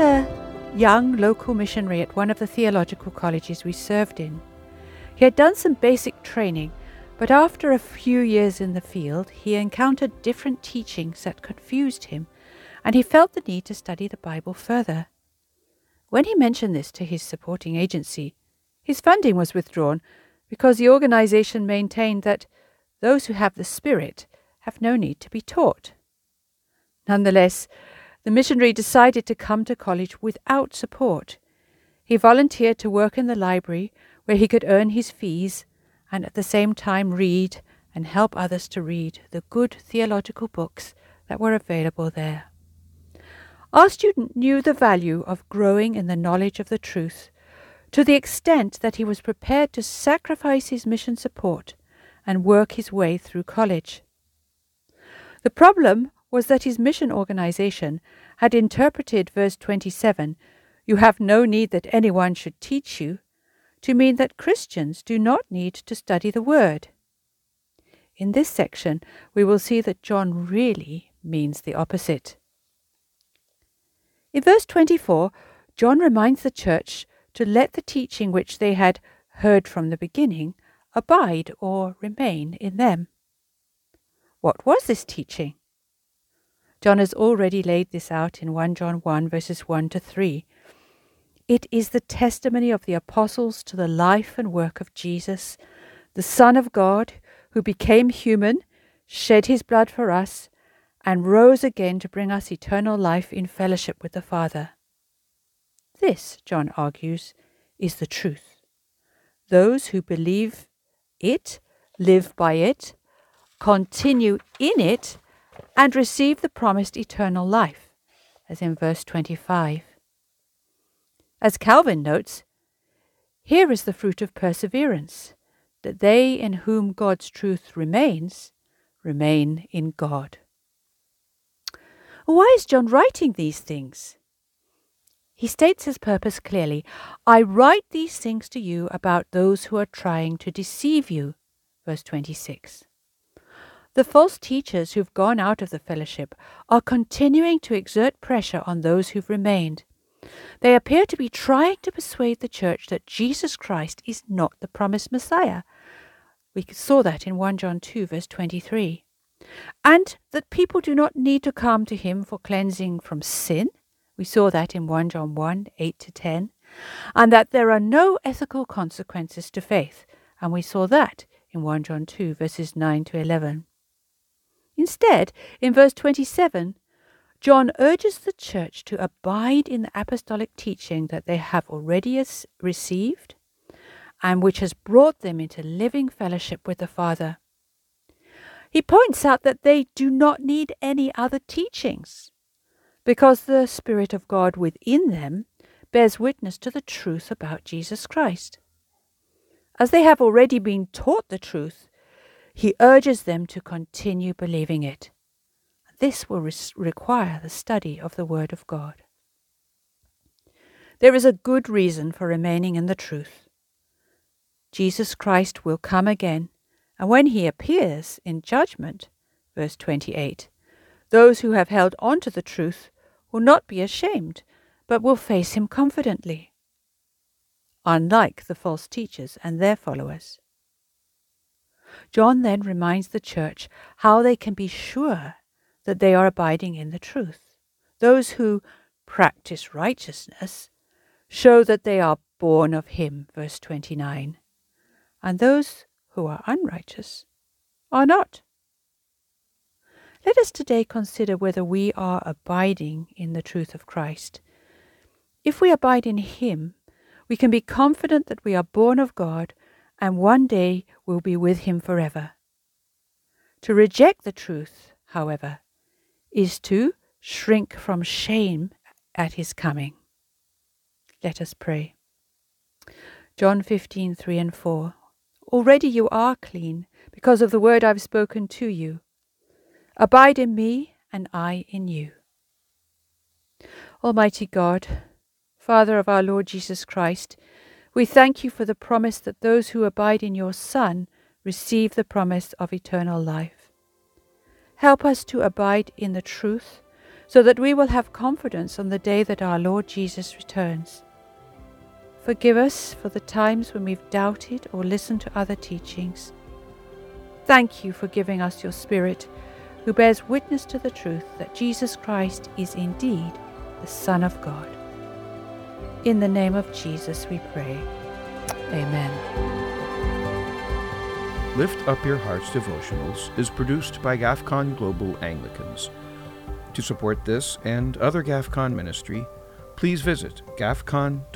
a young local missionary at one of the theological colleges we served in. He had done some basic training, but after a few years in the field, he encountered different teachings that confused him, and he felt the need to study the Bible further. When he mentioned this to his supporting agency, his funding was withdrawn because the organization maintained that those who have the Spirit have no need to be taught. Nonetheless, the missionary decided to come to college without support. He volunteered to work in the library where he could earn his fees and at the same time read and help others to read the good theological books that were available there. Our student knew the value of growing in the knowledge of the truth to the extent that he was prepared to sacrifice his mission support and work his way through college. The problem was that his mission organization had interpreted verse 27, You have no need that anyone should teach you, to mean that Christians do not need to study the Word. In this section, we will see that John really means the opposite. In verse 24, John reminds the church to let the teaching which they had heard from the beginning abide or remain in them. What was this teaching? John has already laid this out in 1 John 1, verses 1 to 3. It is the testimony of the apostles to the life and work of Jesus, the Son of God, who became human, shed his blood for us, and rose again to bring us eternal life in fellowship with the Father. This, John argues, is the truth. Those who believe it, live by it, continue in it, and receive the promised eternal life, as in verse 25. As Calvin notes, here is the fruit of perseverance, that they in whom God's truth remains, remain in God. Why is John writing these things? He states his purpose clearly I write these things to you about those who are trying to deceive you. Verse 26. The false teachers who've gone out of the fellowship are continuing to exert pressure on those who've remained. They appear to be trying to persuade the church that Jesus Christ is not the promised Messiah. We saw that in 1 John 2, verse 23. And that people do not need to come to him for cleansing from sin we saw that in 1 John 1 8 to 10. And that there are no ethical consequences to faith. And we saw that in 1 John 2 verses 9 to 11. Instead, in verse 27, John urges the church to abide in the apostolic teaching that they have already received and which has brought them into living fellowship with the Father. He points out that they do not need any other teachings because the Spirit of God within them bears witness to the truth about Jesus Christ. As they have already been taught the truth, he urges them to continue believing it. This will require the study of the Word of God. There is a good reason for remaining in the truth. Jesus Christ will come again, and when he appears in judgment, verse 28, those who have held on to the truth will not be ashamed, but will face him confidently, unlike the false teachers and their followers. John then reminds the church how they can be sure that they are abiding in the truth. Those who practice righteousness show that they are born of him, verse 29, and those who are unrighteous are not. Let us today consider whether we are abiding in the truth of Christ. If we abide in Him, we can be confident that we are born of God and one day will be with Him forever. To reject the truth, however, is to shrink from shame at His coming. Let us pray. John 15, 3 and 4. Already you are clean because of the word I've spoken to you. Abide in me, and I in you. Almighty God, Father of our Lord Jesus Christ, we thank you for the promise that those who abide in your Son receive the promise of eternal life. Help us to abide in the truth so that we will have confidence on the day that our Lord Jesus returns. Forgive us for the times when we've doubted or listened to other teachings. Thank you for giving us your Spirit, who bears witness to the truth that Jesus Christ is indeed the Son of God. In the name of Jesus we pray. Amen. Lift Up Your Hearts devotionals is produced by GAFCON Global Anglicans. To support this and other GAFCON ministry, please visit gafcon.org.